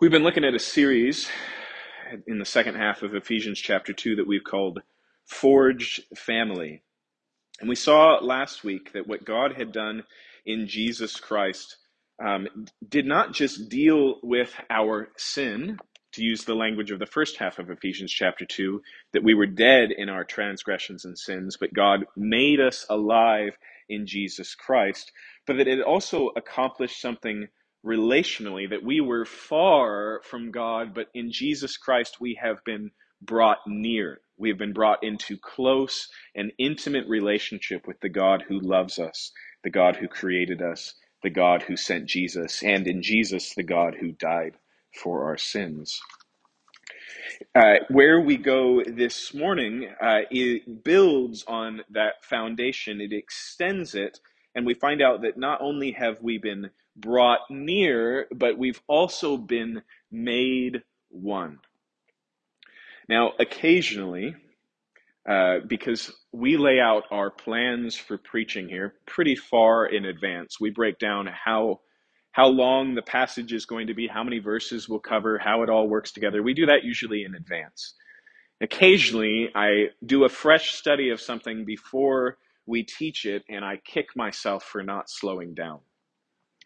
We've been looking at a series in the second half of Ephesians chapter 2 that we've called Forged Family. And we saw last week that what God had done in Jesus Christ um, did not just deal with our sin, to use the language of the first half of Ephesians chapter 2, that we were dead in our transgressions and sins, but God made us alive in Jesus Christ, but that it also accomplished something relationally, that we were far from God, but in Jesus Christ we have been brought near. We have been brought into close and intimate relationship with the God who loves us, the God who created us, the God who sent Jesus, and in Jesus, the God who died for our sins. Uh, where we go this morning, uh, it builds on that foundation, it extends it, and we find out that not only have we been brought near, but we've also been made one. Now, occasionally, uh, because we lay out our plans for preaching here pretty far in advance, we break down how how long the passage is going to be, how many verses we'll cover, how it all works together. We do that usually in advance. Occasionally, I do a fresh study of something before we teach it, and I kick myself for not slowing down.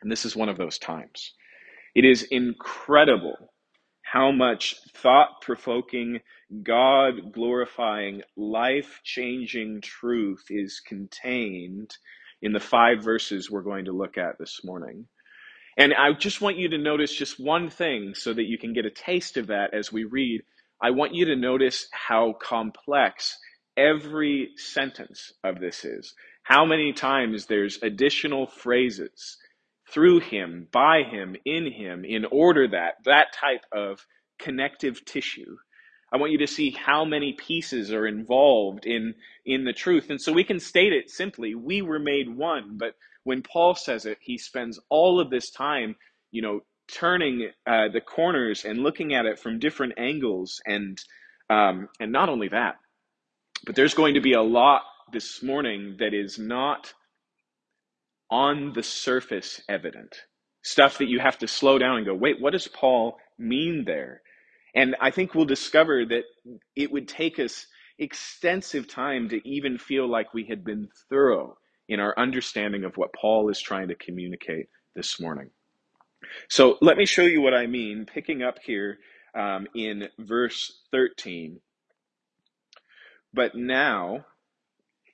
And this is one of those times. It is incredible how much thought provoking, God glorifying, life changing truth is contained in the five verses we're going to look at this morning. And I just want you to notice just one thing so that you can get a taste of that as we read. I want you to notice how complex every sentence of this is. How many times there's additional phrases through him, by him, in him, in order that that type of connective tissue. I want you to see how many pieces are involved in in the truth. And so we can state it simply, we were made one, but when Paul says it, he spends all of this time, you know, turning uh, the corners and looking at it from different angles and um, and not only that, but there's going to be a lot this morning that is not on the surface evident. Stuff that you have to slow down and go, wait, what does Paul mean there? And I think we'll discover that it would take us extensive time to even feel like we had been thorough in our understanding of what Paul is trying to communicate this morning. So let me show you what I mean, picking up here um, in verse 13. But now,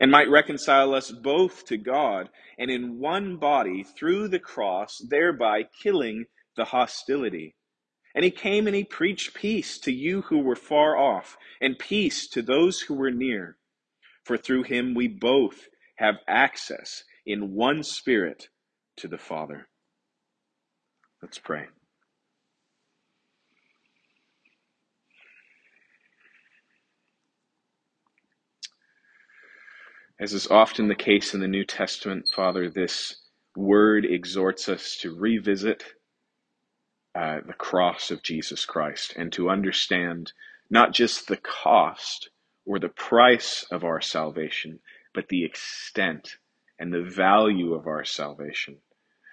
and might reconcile us both to God and in one body through the cross, thereby killing the hostility. And he came and he preached peace to you who were far off, and peace to those who were near. For through him we both have access in one spirit to the Father. Let's pray. As is often the case in the New Testament, Father, this word exhorts us to revisit uh, the cross of Jesus Christ and to understand not just the cost or the price of our salvation, but the extent and the value of our salvation.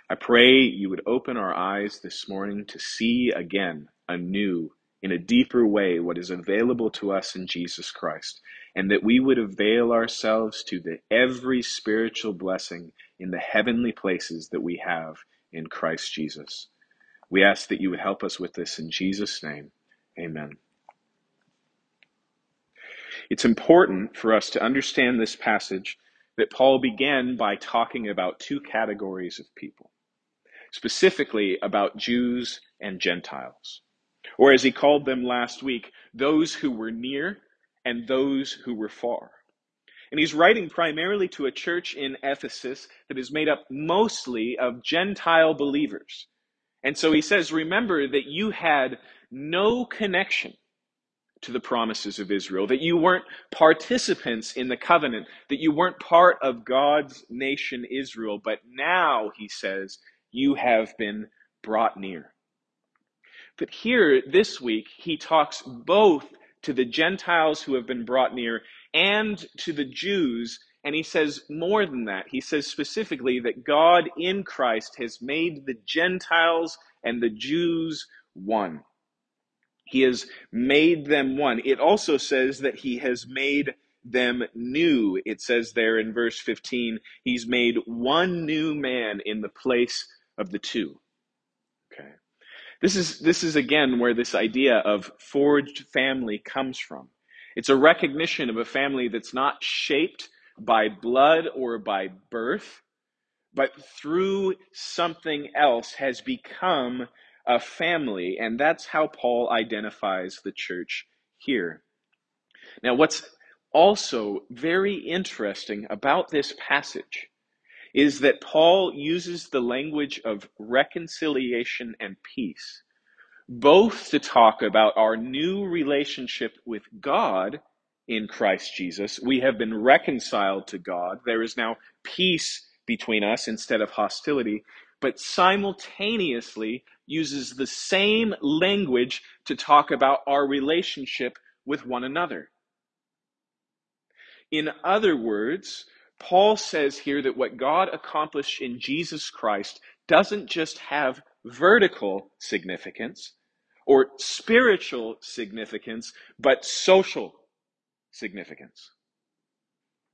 I pray you would open our eyes this morning to see again anew in a deeper way what is available to us in Jesus Christ, and that we would avail ourselves to the every spiritual blessing in the heavenly places that we have in Christ Jesus. We ask that you would help us with this in Jesus' name. Amen. It's important for us to understand this passage that Paul began by talking about two categories of people, specifically about Jews and Gentiles or as he called them last week, those who were near and those who were far. And he's writing primarily to a church in Ephesus that is made up mostly of Gentile believers. And so he says, Remember that you had no connection to the promises of Israel, that you weren't participants in the covenant, that you weren't part of God's nation Israel, but now, he says, you have been brought near. But here, this week, he talks both to the Gentiles who have been brought near and to the Jews. And he says more than that. He says specifically that God in Christ has made the Gentiles and the Jews one. He has made them one. It also says that he has made them new. It says there in verse 15, he's made one new man in the place of the two. This is this is again where this idea of forged family comes from. It's a recognition of a family that's not shaped by blood or by birth, but through something else has become a family, and that's how Paul identifies the church here. Now, what's also very interesting about this passage is that Paul uses the language of reconciliation and peace, both to talk about our new relationship with God in Christ Jesus. We have been reconciled to God. There is now peace between us instead of hostility, but simultaneously uses the same language to talk about our relationship with one another. In other words, Paul says here that what God accomplished in Jesus Christ doesn't just have vertical significance or spiritual significance, but social significance.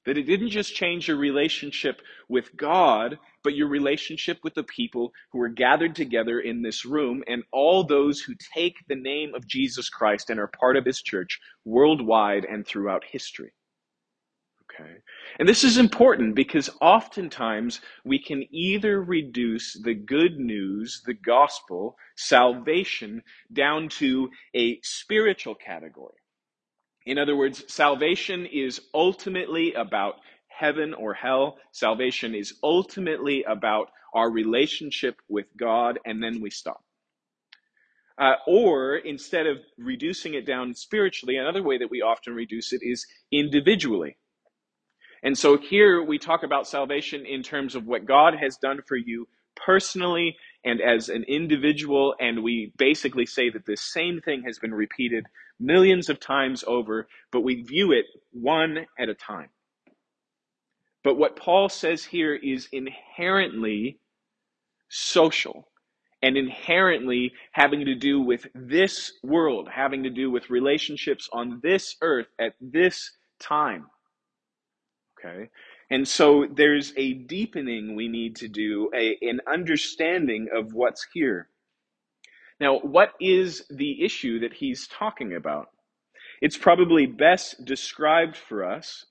That it didn't just change your relationship with God, but your relationship with the people who are gathered together in this room and all those who take the name of Jesus Christ and are part of his church worldwide and throughout history. Okay. And this is important because oftentimes we can either reduce the good news, the gospel, salvation, down to a spiritual category. In other words, salvation is ultimately about heaven or hell. Salvation is ultimately about our relationship with God, and then we stop. Uh, or instead of reducing it down spiritually, another way that we often reduce it is individually. And so here we talk about salvation in terms of what God has done for you personally and as an individual, and we basically say that this same thing has been repeated millions of times over, but we view it one at a time. But what Paul says here is inherently social and inherently having to do with this world, having to do with relationships on this earth at this time. Okay? And so there's a deepening we need to do, a, an understanding of what's here. Now, what is the issue that he's talking about? It's probably best described for us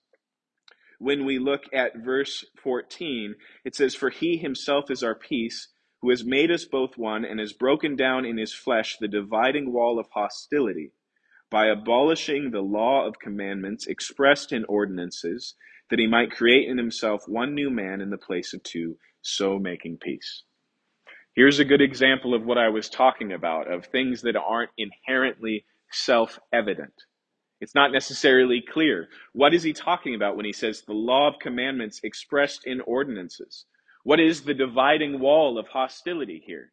when we look at verse 14. It says, For he himself is our peace, who has made us both one, and has broken down in his flesh the dividing wall of hostility, by abolishing the law of commandments expressed in ordinances that he might create in himself one new man in the place of two, so making peace. Here's a good example of what I was talking about, of things that aren't inherently self evident. It's not necessarily clear. What is he talking about when he says the law of commandments expressed in ordinances? What is the dividing wall of hostility here?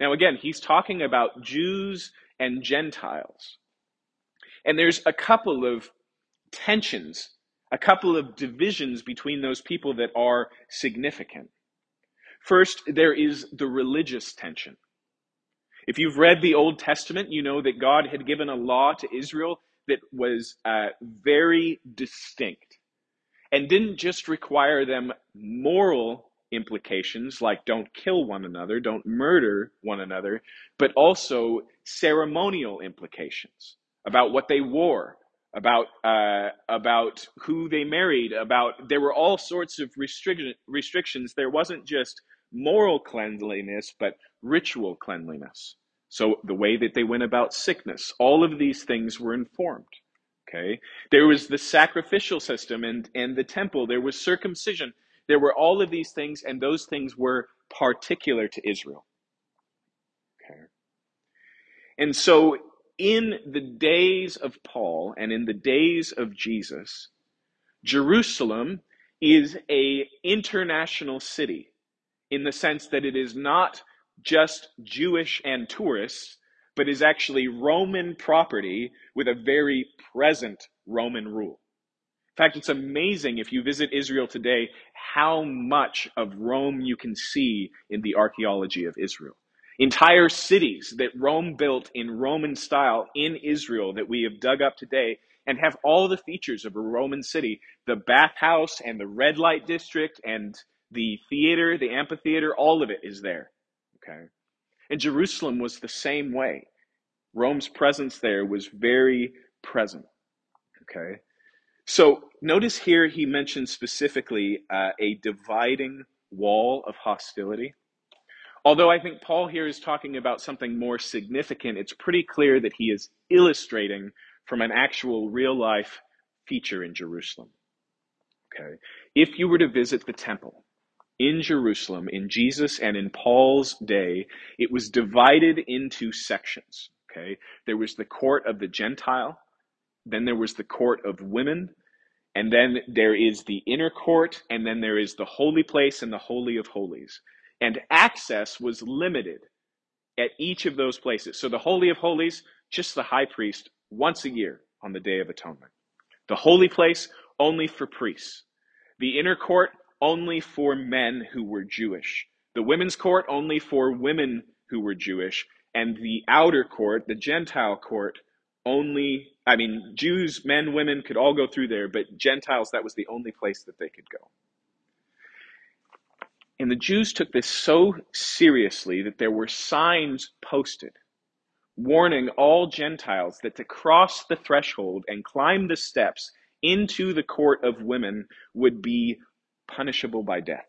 Now, again, he's talking about Jews and Gentiles. And there's a couple of tensions a couple of divisions between those people that are significant. First, there is the religious tension. If you've read the Old Testament, you know that God had given a law to Israel that was uh, very distinct and didn't just require them moral implications like don't kill one another, don't murder one another, but also ceremonial implications about what they wore, about uh, about who they married, about there were all sorts of restriction, restrictions. There wasn't just moral cleanliness, but ritual cleanliness. So the way that they went about sickness, all of these things were informed. Okay, there was the sacrificial system and and the temple. There was circumcision. There were all of these things, and those things were particular to Israel. Okay, and so, in the days of Paul and in the days of Jesus, Jerusalem is a international city in the sense that it is not just Jewish and tourists, but is actually Roman property with a very present Roman rule. In fact, it's amazing if you visit Israel today how much of Rome you can see in the archaeology of Israel. Entire cities that Rome built in Roman style in Israel that we have dug up today and have all the features of a Roman city the bathhouse and the red light district and the theater, the amphitheater, all of it is there. Okay. And Jerusalem was the same way. Rome's presence there was very present. Okay. So notice here he mentions specifically uh, a dividing wall of hostility. Although I think Paul here is talking about something more significant, it's pretty clear that he is illustrating from an actual real life feature in Jerusalem. Okay. If you were to visit the temple in Jerusalem in Jesus and in Paul's day, it was divided into sections. Okay. There was the court of the Gentile, then there was the court of women, and then there is the inner court, and then there is the holy place and the holy of holies. And access was limited at each of those places. So the holy of holies, just the high priest once a year on the day of atonement. The holy place only for priests. The inner court only for men who were Jewish. The women's court only for women who were Jewish. And the outer court, the Gentile court, only, I mean, Jews, men, women could all go through there, but Gentiles, that was the only place that they could go. And the Jews took this so seriously that there were signs posted warning all Gentiles that to cross the threshold and climb the steps into the court of women would be punishable by death.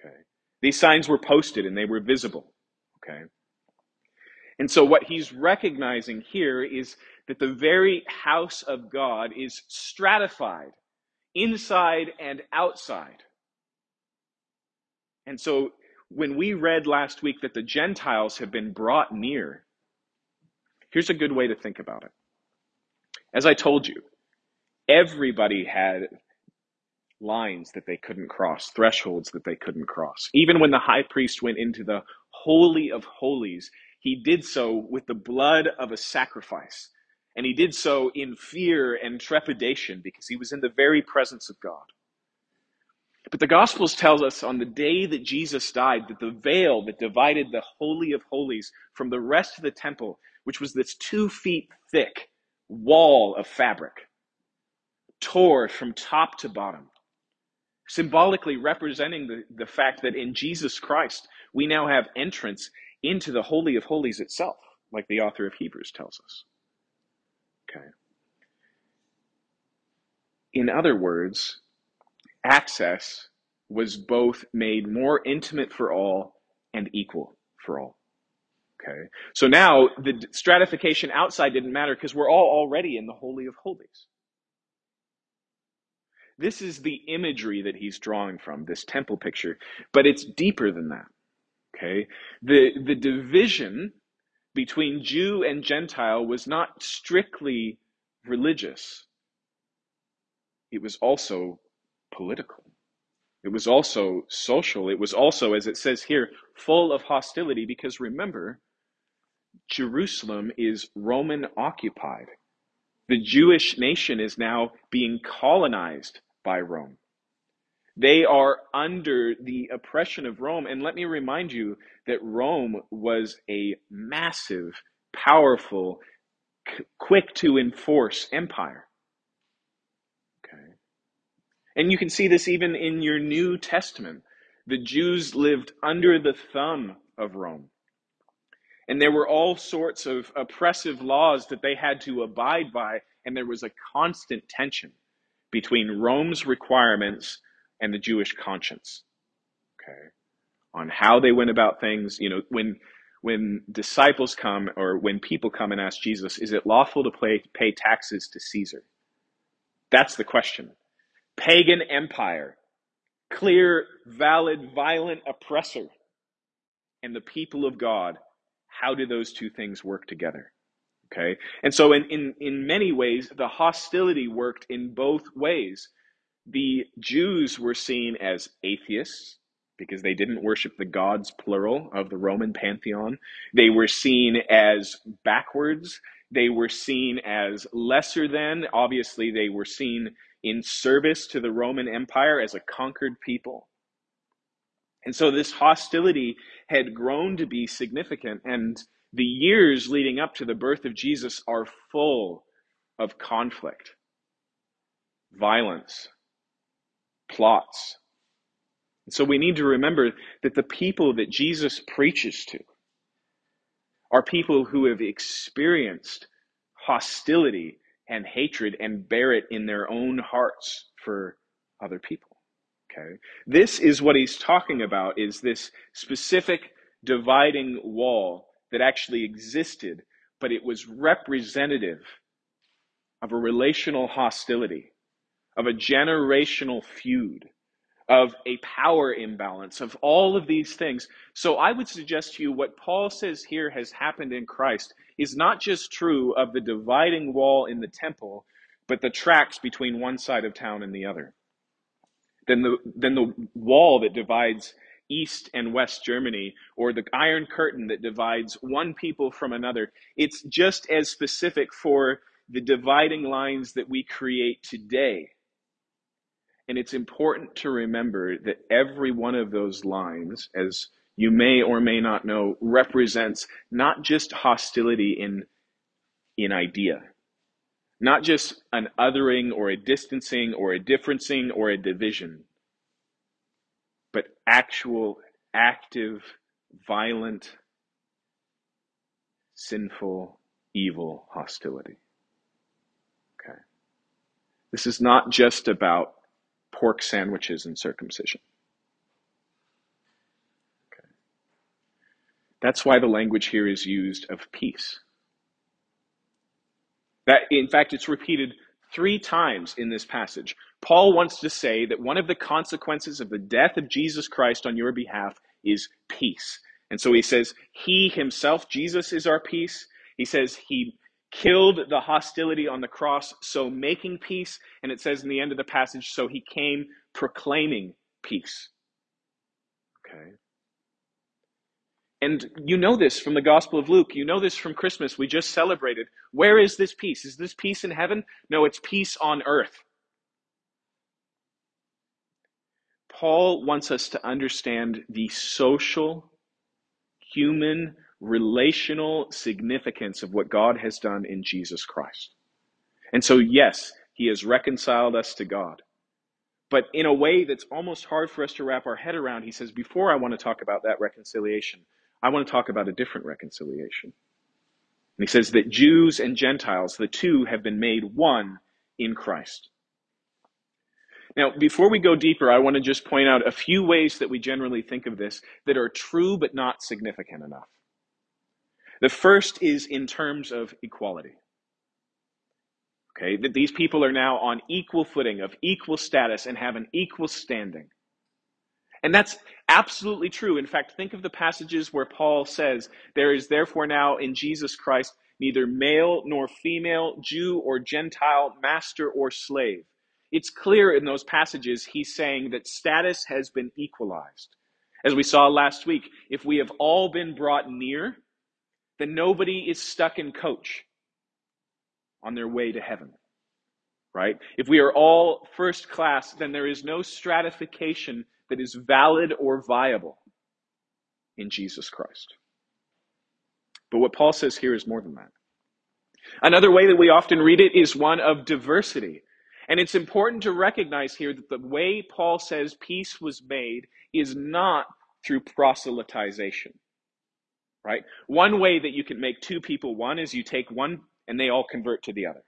Okay. These signs were posted and they were visible. Okay. And so, what he's recognizing here is that the very house of God is stratified inside and outside. And so, when we read last week that the Gentiles have been brought near, here's a good way to think about it. As I told you, everybody had lines that they couldn't cross, thresholds that they couldn't cross. Even when the high priest went into the Holy of Holies, he did so with the blood of a sacrifice. And he did so in fear and trepidation because he was in the very presence of God. But the Gospels tells us on the day that Jesus died that the veil that divided the Holy of Holies from the rest of the temple, which was this two feet thick wall of fabric, tore from top to bottom, symbolically representing the, the fact that in Jesus Christ we now have entrance into the Holy of Holies itself, like the author of Hebrews tells us. Okay. In other words, access was both made more intimate for all and equal for all. Okay. So now the stratification outside didn't matter because we're all already in the Holy of Holies. This is the imagery that he's drawing from, this temple picture, but it's deeper than that. Okay? The, the division between Jew and Gentile was not strictly religious, it was also political. It was also social. It was also, as it says here, full of hostility because remember, Jerusalem is Roman occupied. The Jewish nation is now being colonized by Rome. They are under the oppression of Rome. And let me remind you that Rome was a massive, powerful, quick to enforce empire. And you can see this even in your New Testament. The Jews lived under the thumb of Rome. And there were all sorts of oppressive laws that they had to abide by, and there was a constant tension between Rome's requirements and the Jewish conscience. Okay. On how they went about things, you know, when when disciples come or when people come and ask Jesus, is it lawful to pay, pay taxes to Caesar? That's the question. Pagan empire, clear, valid, violent oppressor. And the people of God how do those two things work together? Okay. And so in, in, in many ways, the hostility worked in both ways. The Jews were seen as atheists because they didn't worship the gods, plural, of the Roman pantheon. They were seen as backwards. They were seen as lesser than. Obviously, they were seen in service to the Roman Empire as a conquered people. And so this hostility had grown to be significant. And the years leading up to the birth of Jesus are full of conflict, violence, plots. And so we need to remember that the people that Jesus preaches to are people who have experienced hostility and hatred and bear it in their own hearts for other people. Okay. This is what he's talking about is this specific dividing wall that actually existed, but it was representative of a relational hostility, of a generational feud, of a power imbalance, of all of these things. So I would suggest to you what Paul says here has happened in Christ is not just true of the dividing wall in the temple, but the tracks between one side of town and the other. Then the, then the wall that divides East and West Germany, or the Iron Curtain that divides one people from another. It's just as specific for the dividing lines that we create today and it's important to remember that every one of those lines, as you may or may not know, represents not just hostility in, in idea, not just an othering or a distancing or a differencing or a division, but actual, active, violent, sinful, evil hostility. Okay. This is not just about pork sandwiches and circumcision. That's why the language here is used of peace. That, in fact, it's repeated three times in this passage. Paul wants to say that one of the consequences of the death of Jesus Christ on your behalf is peace. And so he says, He himself, Jesus, is our peace. He says, He killed the hostility on the cross, so making peace. And it says in the end of the passage, so he came proclaiming peace. Okay. And you know this from the Gospel of Luke. You know this from Christmas. We just celebrated. Where is this peace? Is this peace in heaven? No, it's peace on earth. Paul wants us to understand the social, human relational significance of what God has done in Jesus Christ. And so, yes, he has reconciled us to God. But in a way that's almost hard for us to wrap our head around, he says, before I want to talk about that reconciliation, I want to talk about a different reconciliation. And he says that Jews and Gentiles, the two, have been made one in Christ. Now, before we go deeper, I want to just point out a few ways that we generally think of this that are true but not significant enough. The first is in terms of equality. Okay, that these people are now on equal footing, of equal status, and have an equal standing. And that's absolutely true. In fact, think of the passages where Paul says, There is therefore now in Jesus Christ neither male nor female, Jew or Gentile, master or slave. It's clear in those passages he's saying that status has been equalized. As we saw last week, if we have all been brought near, then nobody is stuck in coach on their way to heaven. Right? If we are all first class, then there is no stratification that is valid or viable in Jesus Christ. But what Paul says here is more than that. Another way that we often read it is one of diversity. And it's important to recognize here that the way Paul says peace was made is not through proselytization right? One way that you can make two people one is you take one and they all convert to the other.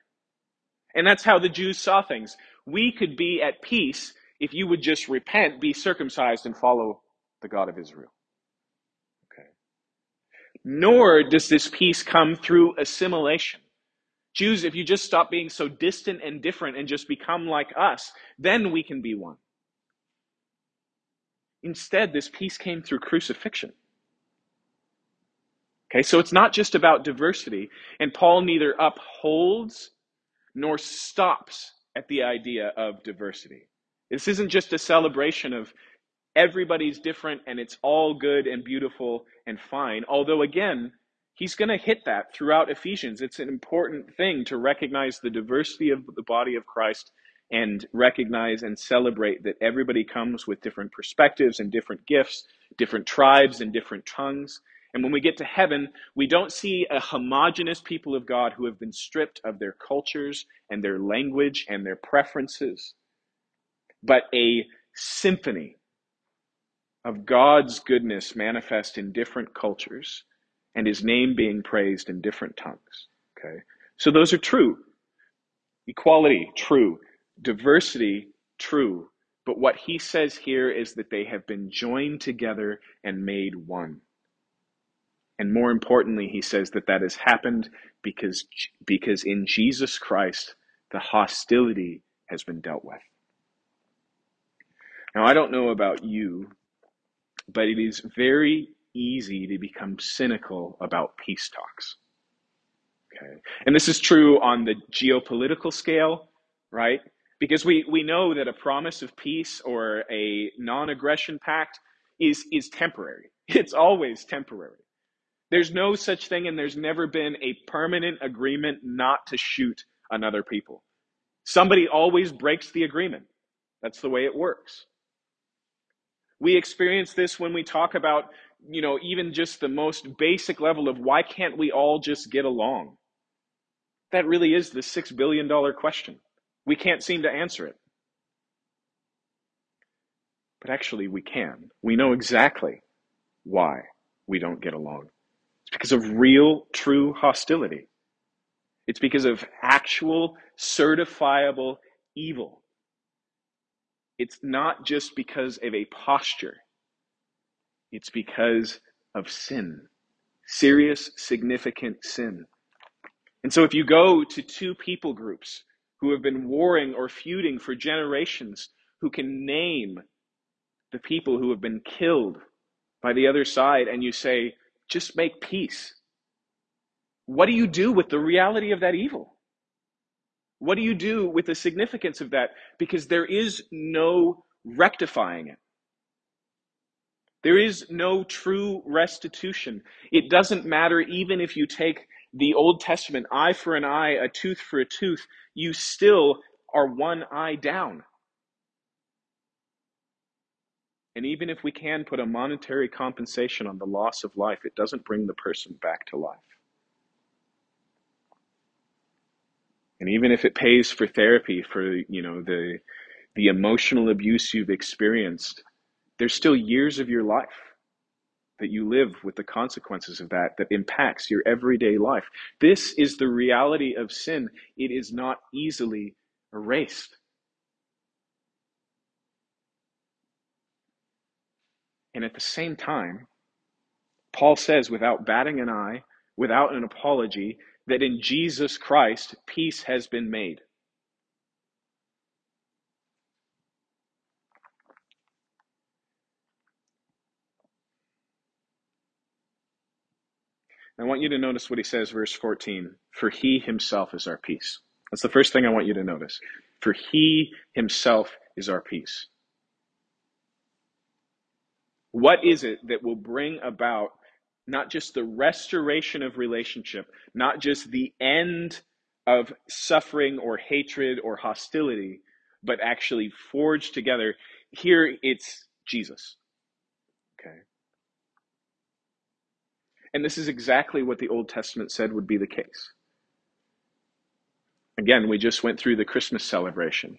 And that's how the Jews saw things. We could be at peace if you would just repent, be circumcised, and follow the God of Israel. Okay. Nor does this peace come through assimilation. Jews, if you just stop being so distant and different and just become like us, then we can be one. Instead, this peace came through crucifixion. Okay, so it's not just about diversity, and Paul neither upholds nor stops at the idea of diversity. This isn't just a celebration of everybody's different and it's all good and beautiful and fine. Although, again, he's going to hit that throughout Ephesians. It's an important thing to recognize the diversity of the body of Christ and recognize and celebrate that everybody comes with different perspectives and different gifts, different tribes and different tongues. And when we get to heaven, we don't see a homogenous people of God who have been stripped of their cultures and their language and their preferences, but a symphony of God's goodness manifest in different cultures and his name being praised in different tongues. Okay? So those are true. Equality, true. Diversity, true. But what he says here is that they have been joined together and made one. And more importantly, he says that that has happened because, because in Jesus Christ, the hostility has been dealt with. Now, I don't know about you, but it is very easy to become cynical about peace talks. Okay. And this is true on the geopolitical scale, right? Because we, we know that a promise of peace or a non aggression pact is, is temporary. It's always temporary. There's no such thing, and there's never been a permanent agreement not to shoot another people. Somebody always breaks the agreement. That's the way it works. We experience this when we talk about, you know, even just the most basic level of why can't we all just get along? That really is the $6 billion question. We can't seem to answer it. But actually, we can. We know exactly why we don't get along. It's because of real, true hostility. It's because of actual, certifiable evil. It's not just because of a posture, it's because of sin. Serious, significant sin. And so if you go to two people groups who have been warring or feuding for generations, who can name the people who have been killed by the other side, and you say, just make peace. What do you do with the reality of that evil? What do you do with the significance of that? Because there is no rectifying it. There is no true restitution. It doesn't matter even if you take the Old Testament eye for an eye, a tooth for a tooth, you still are one eye down. And even if we can put a monetary compensation on the loss of life, it doesn't bring the person back to life. And even if it pays for therapy for, you know, the the emotional abuse you've experienced, there's still years of your life that you live with the consequences of that that impacts your everyday life. This is the reality of sin. It is not easily erased. And at the same time, Paul says, without batting an eye, without an apology, that in Jesus Christ, peace has been made. I want you to notice what he says, verse 14. For he himself is our peace. That's the first thing I want you to notice. For he himself is our peace. What is it that will bring about not just the restoration of relationship, not just the end of suffering or hatred or hostility, but actually forged together? Here it's Jesus. Okay. And this is exactly what the Old Testament said would be the case. Again, we just went through the Christmas celebration.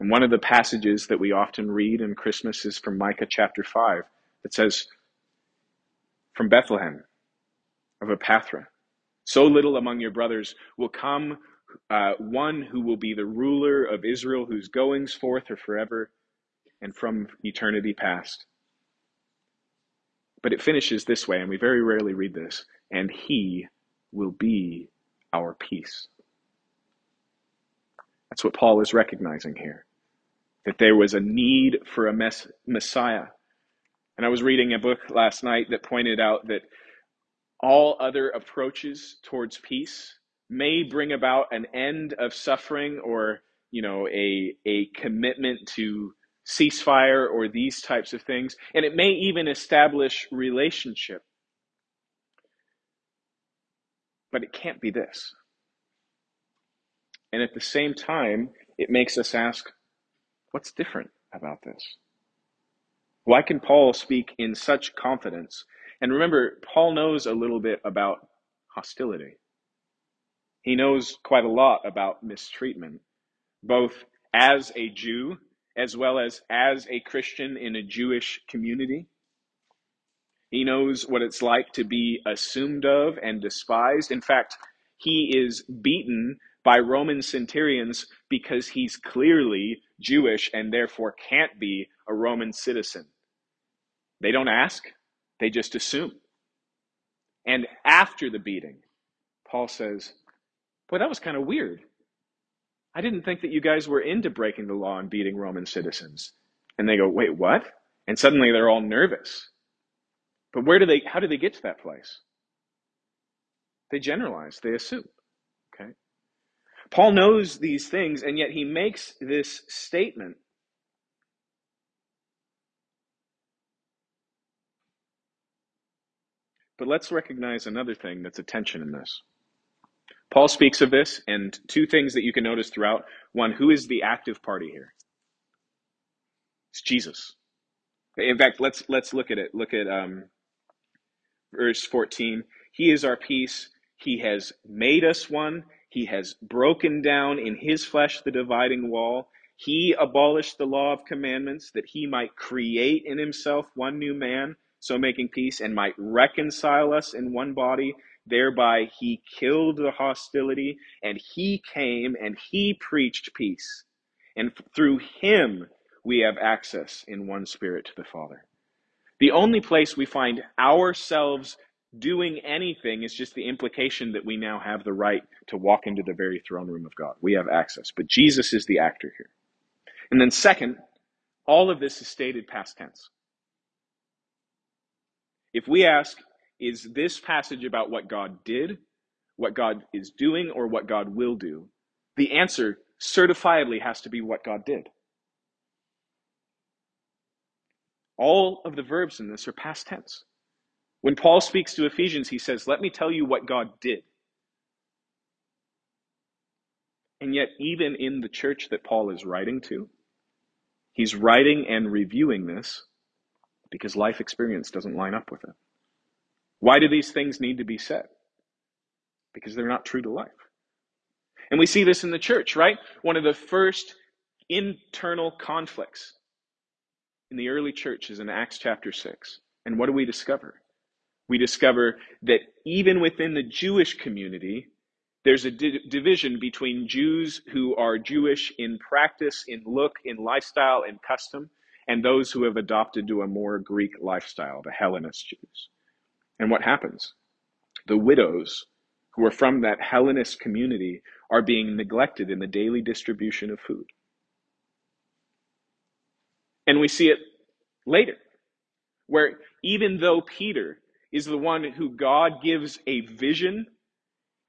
And one of the passages that we often read in Christmas is from Micah chapter 5. that says, From Bethlehem of Ephrathah, so little among your brothers will come uh, one who will be the ruler of Israel, whose goings forth are forever and from eternity past. But it finishes this way, and we very rarely read this, and he will be our peace. That's what Paul is recognizing here that there was a need for a mess- Messiah. And I was reading a book last night that pointed out that all other approaches towards peace may bring about an end of suffering or you know a a commitment to ceasefire or these types of things. And it may even establish relationship. But it can't be this. And at the same time it makes us ask what's different about this why can paul speak in such confidence and remember paul knows a little bit about hostility he knows quite a lot about mistreatment, both as a Jew as well as as a Christian in a Jewish community. He knows what it's like to be assumed of and despised. In fact, he is beaten by Roman centurions because he's clearly Jewish and therefore can't be a Roman citizen. They don't ask, they just assume. And after the beating, Paul says, Boy, that was kind of weird. I didn't think that you guys were into breaking the law and beating Roman citizens. And they go, wait, what? And suddenly they're all nervous. But where do they, how do they get to that place? They generalize, they assume. Okay? Paul knows these things, and yet he makes this statement. But let's recognize another thing that's a tension in this. Paul speaks of this, and two things that you can notice throughout. One, who is the active party here? It's Jesus. In fact, let's let's look at it. Look at um, verse 14. He is our peace. He has made us one. He has broken down in his flesh the dividing wall. He abolished the law of commandments that he might create in himself one new man, so making peace, and might reconcile us in one body Thereby he killed the hostility, and he came and he preached peace. And through him we have access in one spirit to the Father. The only place we find ourselves doing anything is just the implication that we now have the right to walk into the very throne room of God. We have access. But Jesus is the actor here. And then, second, all of this is stated past tense. If we ask, is this passage about what God did, what God is doing, or what God will do? The answer certifiably has to be what God did. All of the verbs in this are past tense. When Paul speaks to Ephesians, he says, Let me tell you what God did. And yet, even in the church that Paul is writing to, he's writing and reviewing this because life experience doesn't line up with it. Why do these things need to be said? Because they're not true to life. And we see this in the church, right? One of the first internal conflicts in the early church is in Acts chapter 6. And what do we discover? We discover that even within the Jewish community, there's a di- division between Jews who are Jewish in practice, in look, in lifestyle, in custom, and those who have adopted to a more Greek lifestyle, the Hellenist Jews. And what happens? The widows who are from that Hellenist community are being neglected in the daily distribution of food. And we see it later, where even though Peter is the one who God gives a vision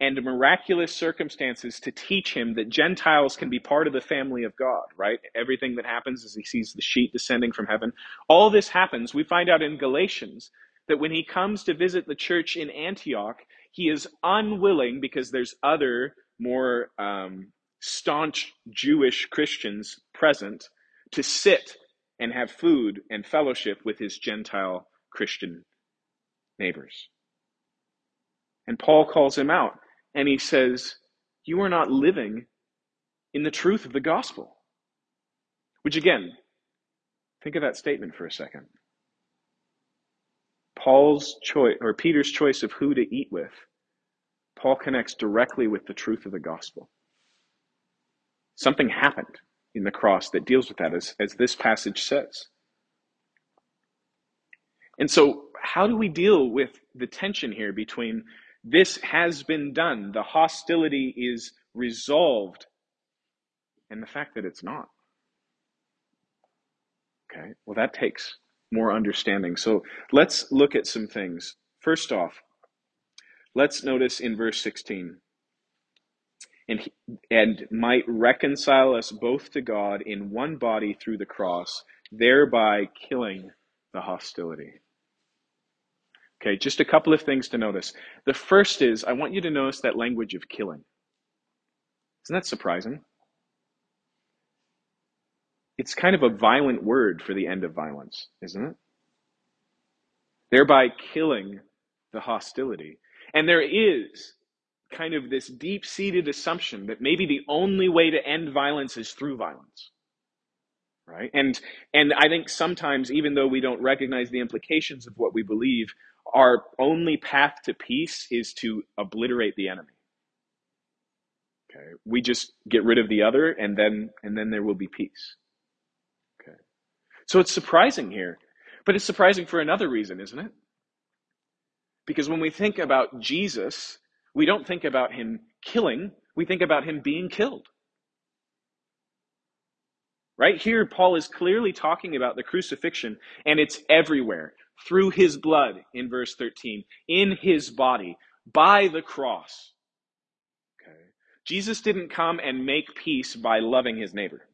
and miraculous circumstances to teach him that Gentiles can be part of the family of God, right? Everything that happens as he sees the sheet descending from heaven. All this happens. We find out in Galatians that when he comes to visit the church in Antioch, he is unwilling because there's other more um, staunch Jewish Christians present to sit and have food and fellowship with his Gentile Christian neighbors. And Paul calls him out and he says, You are not living in the truth of the gospel. Which again, think of that statement for a second. Paul's choice or Peter's choice of who to eat with, Paul connects directly with the truth of the gospel. Something happened in the cross that deals with that, as, as this passage says. And so, how do we deal with the tension here between this has been done, the hostility is resolved, and the fact that it's not? Okay, well, that takes more understanding. So let's look at some things. First off, Let's notice in verse 16. And, and might reconcile us both to God in one body through the cross, thereby killing the hostility. Okay, just a couple of things to notice. The first is I want you to notice that language of killing. Isn't that surprising? It's kind of a violent word for the end of violence, isn't it? Thereby killing the hostility. And there is kind of this deep seated assumption that maybe the only way to end violence is through violence right and and i think sometimes even though we don't recognize the implications of what we believe our only path to peace is to obliterate the enemy. Okay? We just get rid of the other and then and then there will be peace. Okay? So it's surprising here but it's surprising for another reason isn't it? Because when we think about jesus we don't think about him killing we think about him being killed. Right here, Paul is clearly talking about the crucifixion, and it's everywhere through his blood in verse 13, in his body, by the cross. Okay. Jesus didn't come and make peace by loving his neighbor.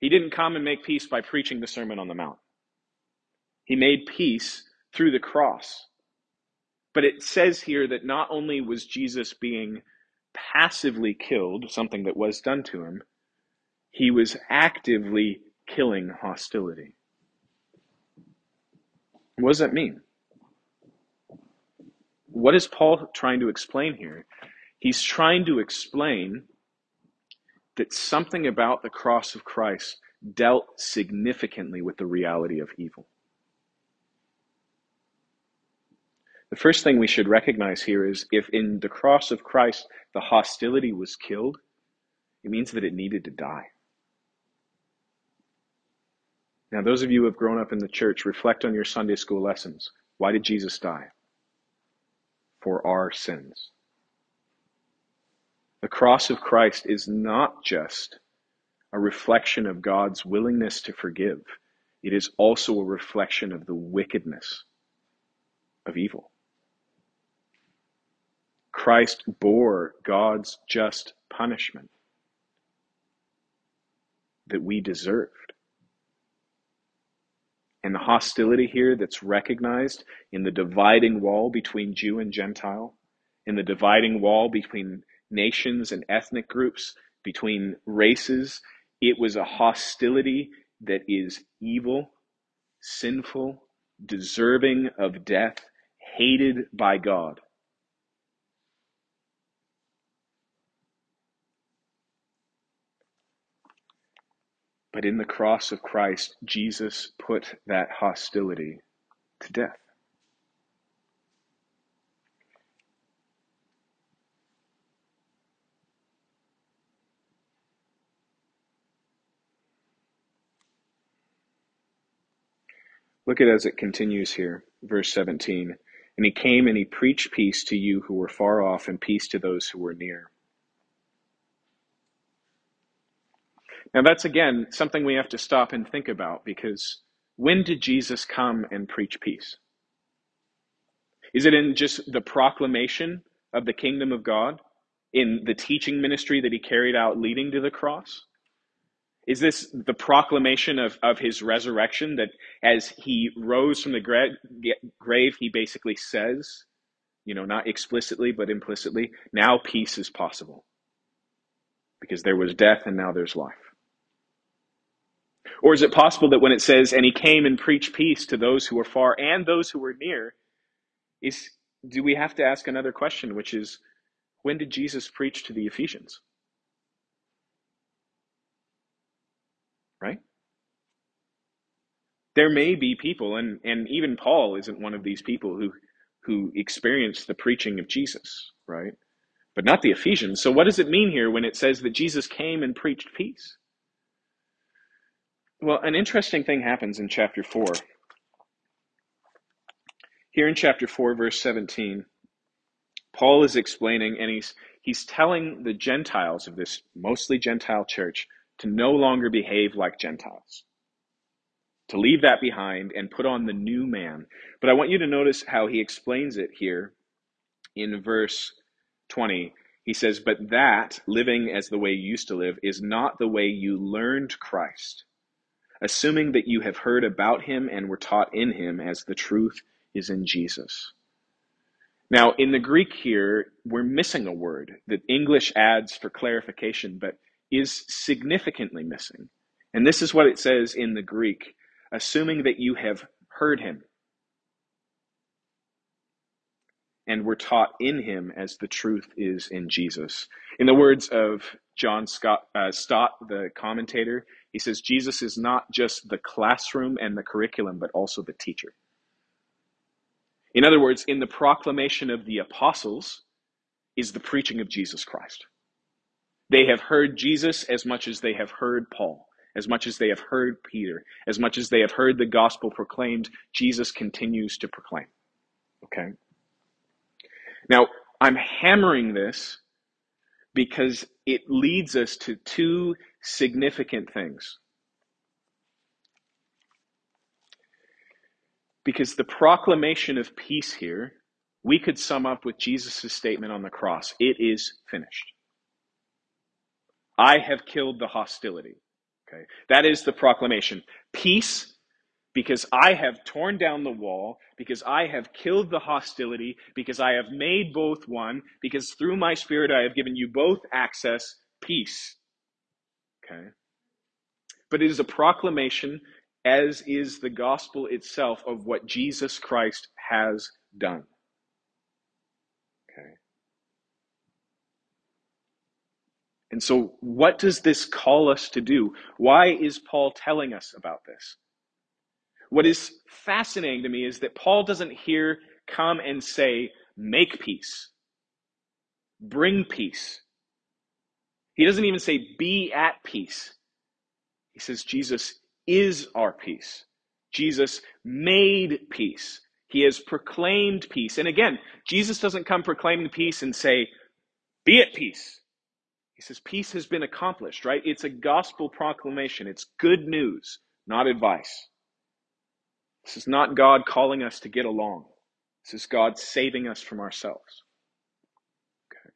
He didn't come and make peace by preaching the Sermon on the Mount. He made peace through the cross. But it says here that not only was Jesus being passively killed, something that was done to him, he was actively killing hostility. What does that mean? What is Paul trying to explain here? He's trying to explain that something about the cross of Christ dealt significantly with the reality of evil. The first thing we should recognize here is if in the cross of Christ the hostility was killed, it means that it needed to die. Now, those of you who have grown up in the church, reflect on your Sunday school lessons. Why did Jesus die? For our sins. The cross of Christ is not just a reflection of God's willingness to forgive, it is also a reflection of the wickedness of evil. Christ bore God's just punishment that we deserved. And the hostility here that's recognized in the dividing wall between Jew and Gentile, in the dividing wall between nations and ethnic groups, between races, it was a hostility that is evil, sinful, deserving of death, hated by God. But in the cross of Christ, Jesus put that hostility to death. Look at as it continues here, verse 17. And he came and he preached peace to you who were far off and peace to those who were near. Now, that's again something we have to stop and think about because when did Jesus come and preach peace? Is it in just the proclamation of the kingdom of God, in the teaching ministry that he carried out leading to the cross? Is this the proclamation of, of his resurrection that as he rose from the gra- grave, he basically says, you know, not explicitly, but implicitly, now peace is possible? Because there was death and now there's life. Or is it possible that when it says, and he came and preached peace to those who were far and those who were near, is do we have to ask another question, which is, when did Jesus preach to the Ephesians? Right? There may be people, and, and even Paul isn't one of these people who who experienced the preaching of Jesus, right? But not the Ephesians. So what does it mean here when it says that Jesus came and preached peace? Well, an interesting thing happens in chapter 4. Here in chapter 4, verse 17, Paul is explaining and he's, he's telling the Gentiles of this mostly Gentile church to no longer behave like Gentiles, to leave that behind and put on the new man. But I want you to notice how he explains it here in verse 20, he says, But that, living as the way you used to live, is not the way you learned Christ, assuming that you have heard about him and were taught in him as the truth is in Jesus. Now, in the Greek here, we're missing a word that English adds for clarification, but is significantly missing. And this is what it says in the Greek assuming that you have heard him and were taught in him as the truth is in Jesus. In the words of John Scott, uh, Stott, the commentator, he says, Jesus is not just the classroom and the curriculum, but also the teacher. In other words, in the proclamation of the apostles is the preaching of Jesus Christ. They have heard Jesus as much as they have heard Paul, as much as they have heard Peter, as much as they have heard the gospel proclaimed, Jesus continues to proclaim. Okay? Now, I'm hammering this because it leads us to two significant things. Because the proclamation of peace here, we could sum up with Jesus' statement on the cross it is finished. I have killed the hostility. Okay. That is the proclamation. Peace because I have torn down the wall, because I have killed the hostility, because I have made both one, because through my spirit I have given you both access, peace. Okay. But it is a proclamation, as is the gospel itself, of what Jesus Christ has done. Okay. And so, what does this call us to do? Why is Paul telling us about this? What is fascinating to me is that Paul doesn't here come and say, make peace, bring peace. He doesn't even say, be at peace. He says, Jesus is our peace. Jesus made peace. He has proclaimed peace. And again, Jesus doesn't come proclaiming peace and say, be at peace. He says, peace has been accomplished, right? It's a gospel proclamation. It's good news, not advice. This is not God calling us to get along. This is God saving us from ourselves. Okay.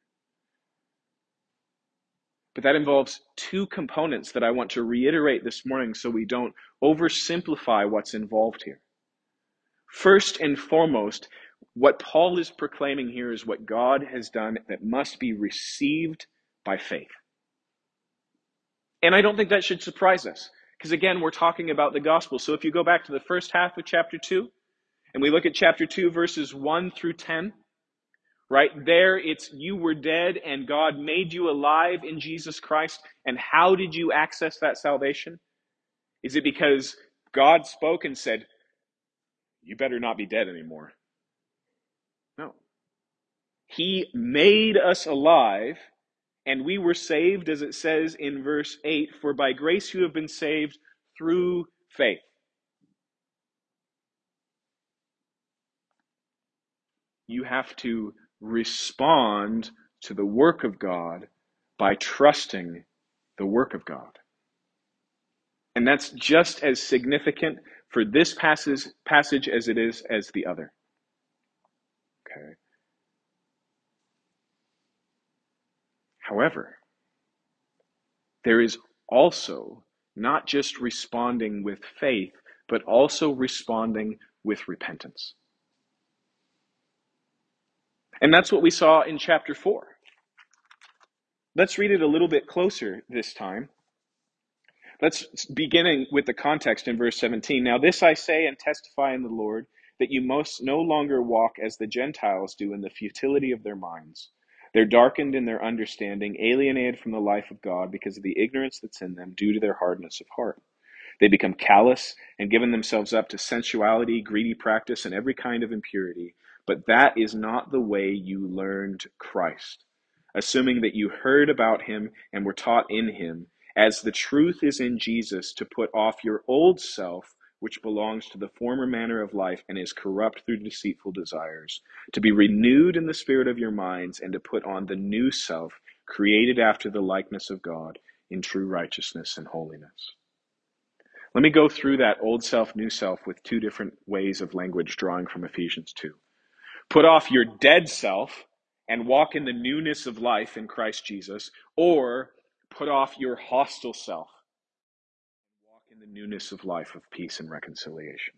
But that involves two components that I want to reiterate this morning so we don't oversimplify what's involved here. First and foremost, what Paul is proclaiming here is what God has done that must be received by faith. And I don't think that should surprise us. Because again, we're talking about the gospel. So if you go back to the first half of chapter 2, and we look at chapter 2, verses 1 through 10, right there it's you were dead and God made you alive in Jesus Christ. And how did you access that salvation? Is it because God spoke and said, You better not be dead anymore? No. He made us alive and we were saved, as it says in verse 8 For by grace you have been saved through faith. You have to respond to the work of God by trusting the work of God. And that's just as significant for this passage, passage as it is as the other. Okay. However, there is also not just responding with faith, but also responding with repentance. And that's what we saw in chapter 4. Let's read it a little bit closer this time. Let's beginning with the context in verse 17. Now, this I say and testify in the Lord that you must no longer walk as the Gentiles do in the futility of their minds. They're darkened in their understanding, alienated from the life of God because of the ignorance that's in them due to their hardness of heart. They become callous and given themselves up to sensuality, greedy practice, and every kind of impurity. But that is not the way you learned Christ, assuming that you heard about him and were taught in him, as the truth is in Jesus, to put off your old self which belongs to the former manner of life and is corrupt through deceitful desires, to be renewed in the spirit of your minds, and to put on the new self, created after the likeness of God, in true righteousness and holiness. Let me go through that old self, new self with two different ways of language drawing from Ephesians 2. Put off your dead self, and walk in the newness of life in Christ Jesus, or put off your hostile self in the newness of life of peace and reconciliation.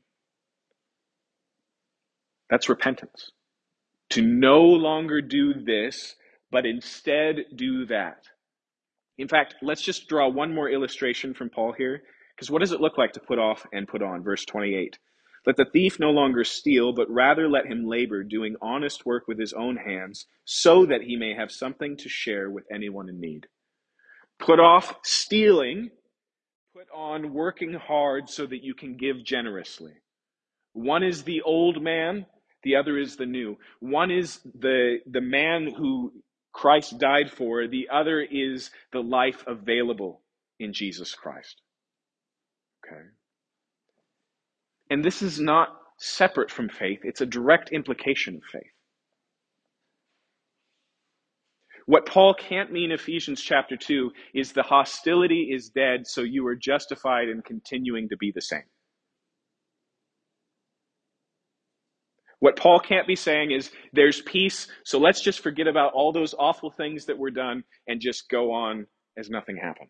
That's repentance. To no longer do this, but instead do that. In fact, let's just draw one more illustration from Paul here, because what does it look like to put off and put on? Verse 28. Let the thief no longer steal, but rather let him labor, doing honest work with his own hands, so that he may have something to share with anyone in need. Put off stealing, on working hard so that you can give generously. One is the old man, the other is the new. One is the, the man who Christ died for, the other is the life available in Jesus Christ. Okay. And this is not separate from faith, it's a direct implication of faith. What Paul can't mean Ephesians chapter 2 is the hostility is dead, so you are justified in continuing to be the same. What Paul can't be saying is there's peace, so let's just forget about all those awful things that were done and just go on as nothing happened.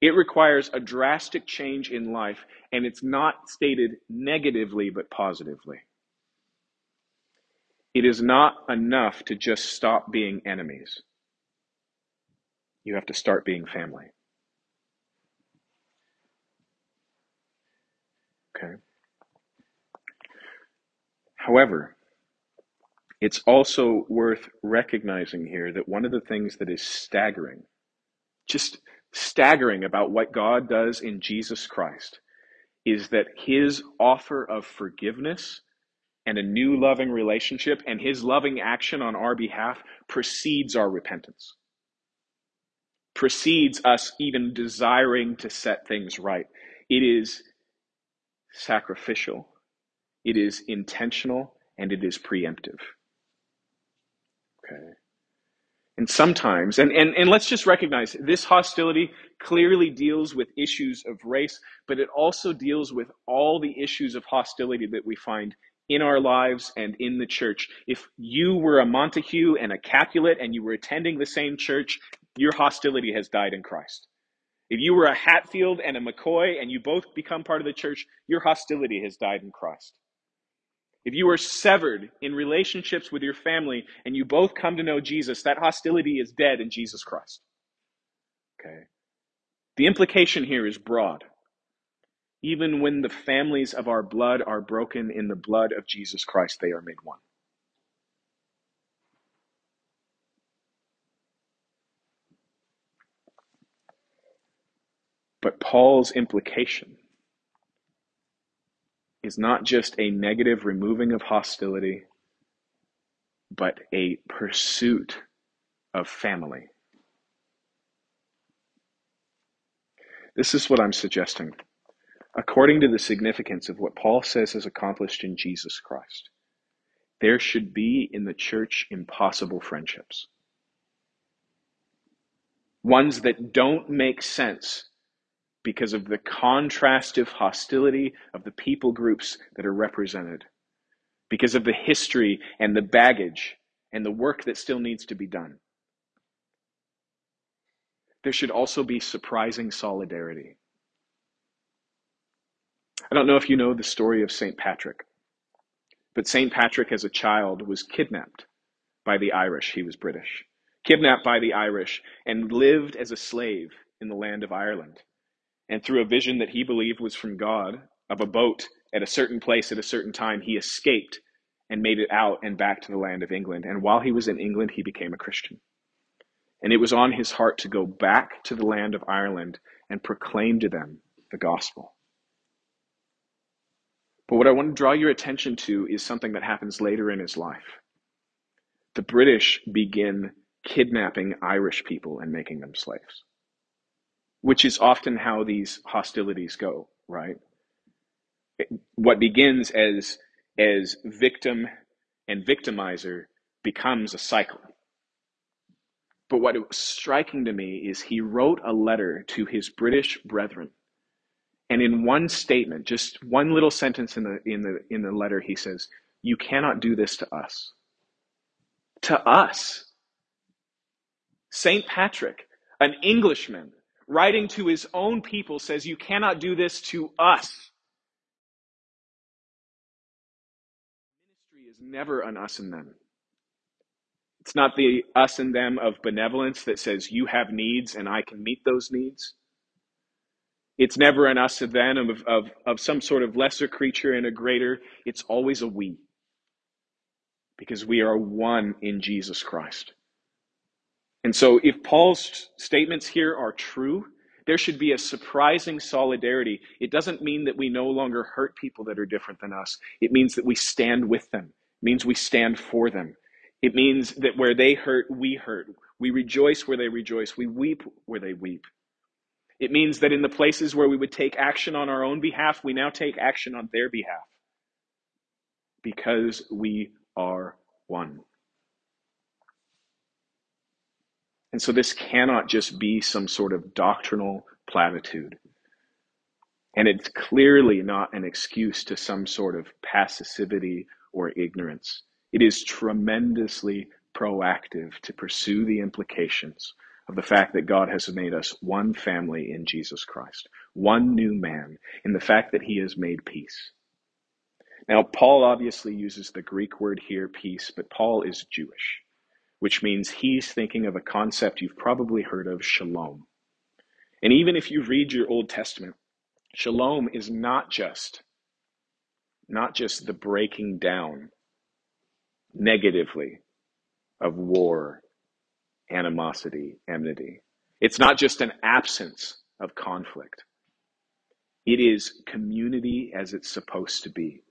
It requires a drastic change in life, and it's not stated negatively but positively. It is not enough to just stop being enemies. You have to start being family. Okay. However, it's also worth recognizing here that one of the things that is staggering, just staggering about what God does in Jesus Christ, is that his offer of forgiveness and a new loving relationship and his loving action on our behalf precedes our repentance, precedes us even desiring to set things right. It is sacrificial it is intentional and it is preemptive. Okay. And sometimes, and, and, and let's just recognize this hostility clearly deals with issues of race, but it also deals with all the issues of hostility that we find in our lives and in the church. If you were a Montague and a Capulet and you were attending the same church, your hostility has died in Christ. If you were a Hatfield and a McCoy and you both become part of the church, your hostility has died in Christ. If you are severed in relationships with your family and you both come to know Jesus, that hostility is dead in Jesus Christ. Okay. The implication here is broad. Even when the families of our blood are broken in the blood of Jesus Christ, they are made one. But Paul's implication is not just a negative removing of hostility, but a pursuit of family. This is what I'm suggesting. According to the significance of what Paul says is accomplished in Jesus Christ, there should be in the church impossible friendships. Ones that don't make sense because of the contrastive hostility of the people groups that are represented, because of the history and the baggage and the work that still needs to be done. There should also be surprising solidarity. I don't know if you know the story of St. Patrick, but St. Patrick, as a child, was kidnapped by the Irish. He was British. Kidnapped by the Irish and lived as a slave in the land of Ireland and through a vision that he believed was from God of a boat at a certain place at a certain time, he escaped and made it out and back to the land of England. And while he was in England, he became a Christian. And it was on his heart to go back to the land of Ireland and proclaim to them the gospel. But what I want to draw your attention to is something that happens later in his life. The British begin kidnapping Irish people and making them slaves which is often how these hostilities go, right? What begins as as victim and victimizer becomes a cycle. But what was striking to me is he wrote a letter to his British brethren. And in one statement, just one little sentence in the in the in the letter, he says, You cannot do this to us. to us. St. Patrick, an Englishman, writing to his own people, says, You cannot do this to us. Ministry is never an us and them. It's not the us and them of benevolence that says, You have needs and I can meet those needs. It's never an us and them of, of, of some sort of lesser creature and a greater. It's always a we. Because we are one in Jesus Christ. And so, if Paul's statements here are true, there should be a surprising solidarity. It doesn't mean that we no longer hurt people that are different than us. It means that we stand with them. It means we stand for them. It means that where they hurt, we hurt. We rejoice where they rejoice. We weep where they weep. It means that in the places where we would take action on our own behalf, we now take action on their behalf because we are one. And so this cannot just be some sort of doctrinal platitude. And it's clearly not an excuse to some sort of passivity or ignorance. It is tremendously proactive to pursue the implications of the fact that God has made us one family in Jesus Christ, one new man, in the fact that he has made peace. Now, Paul obviously uses the Greek word here, peace, but Paul is Jewish which means he's thinking of a concept you've probably heard of shalom. And even if you read your Old Testament, shalom is not just not just the breaking down negatively of war, animosity, enmity. It's not just an absence of conflict. It is community as it's supposed to be.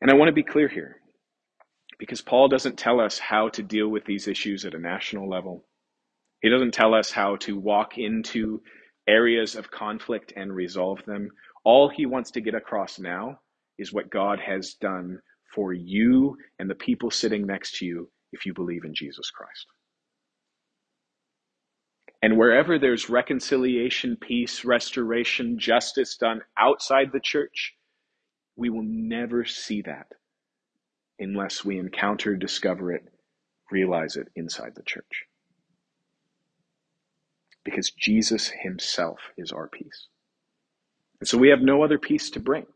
And I want to be clear here because Paul doesn't tell us how to deal with these issues at a national level. He doesn't tell us how to walk into areas of conflict and resolve them. All he wants to get across now is what God has done for you and the people sitting next to you if you believe in Jesus Christ. And wherever there's reconciliation, peace, restoration, justice done outside the church, we will never see that unless we encounter, discover it, realize it inside the church. Because Jesus himself is our peace. And so we have no other peace to bring.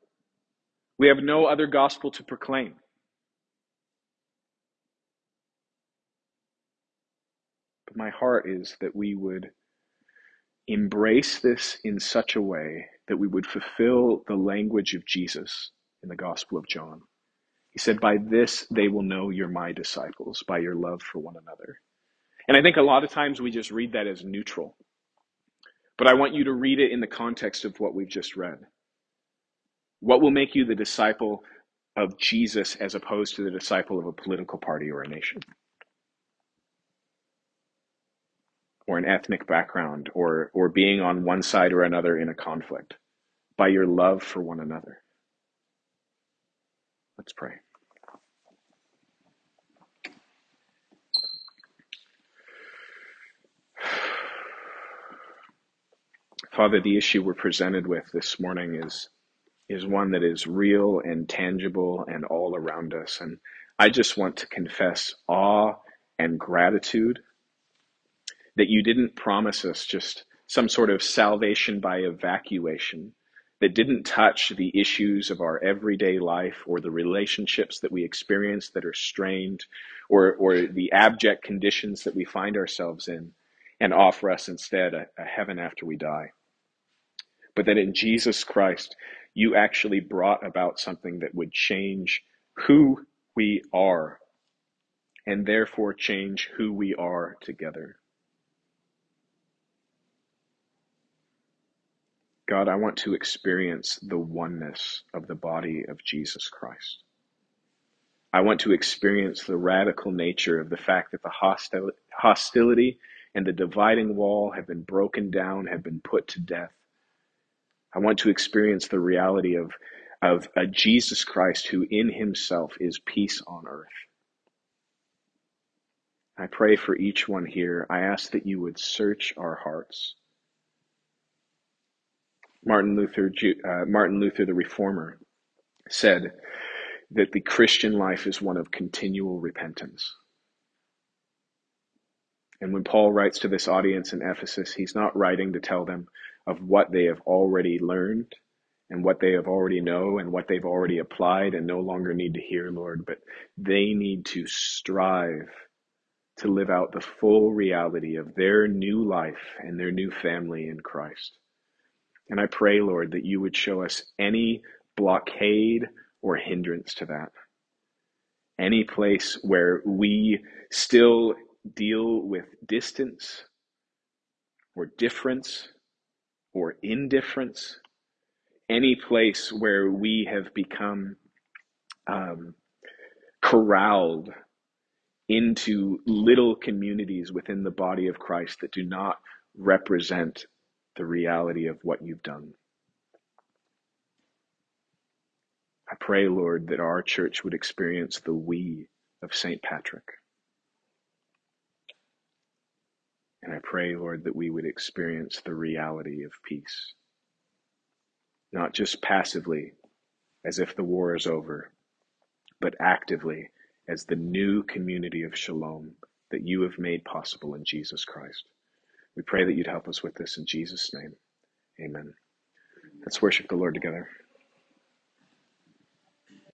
We have no other gospel to proclaim. But my heart is that we would embrace this in such a way that we would fulfill the language of Jesus in the Gospel of John. He said, By this they will know you're my disciples, by your love for one another. And I think a lot of times we just read that as neutral. But I want you to read it in the context of what we've just read. What will make you the disciple of Jesus as opposed to the disciple of a political party or a nation? or an ethnic background or, or being on one side or another in a conflict, by your love for one another. Let's pray. Father, the issue we're presented with this morning is is one that is real and tangible and all around us. And I just want to confess awe and gratitude that you didn't promise us just some sort of salvation by evacuation that didn't touch the issues of our everyday life or the relationships that we experience that are strained or, or the abject conditions that we find ourselves in and offer us instead a, a heaven after we die. But that in Jesus Christ, you actually brought about something that would change who we are and therefore change who we are together. God, I want to experience the oneness of the body of Jesus Christ. I want to experience the radical nature of the fact that the hostility and the dividing wall have been broken down, have been put to death. I want to experience the reality of, of a Jesus Christ who in himself is peace on earth. I pray for each one here. I ask that you would search our hearts. Martin Luther, uh, Martin Luther the Reformer, said that the Christian life is one of continual repentance. And when Paul writes to this audience in Ephesus, he's not writing to tell them of what they have already learned and what they have already know and what they've already applied and no longer need to hear, Lord, but they need to strive to live out the full reality of their new life and their new family in Christ. And I pray, Lord, that you would show us any blockade or hindrance to that. Any place where we still deal with distance or difference or indifference, any place where we have become um, corralled into little communities within the body of Christ that do not represent the reality of what you've done. I pray, Lord, that our church would experience the we of St. Patrick. And I pray, Lord, that we would experience the reality of peace. Not just passively, as if the war is over, but actively as the new community of shalom that you have made possible in Jesus Christ. We pray that you'd help us with this in Jesus' name. Amen. Let's worship the Lord together.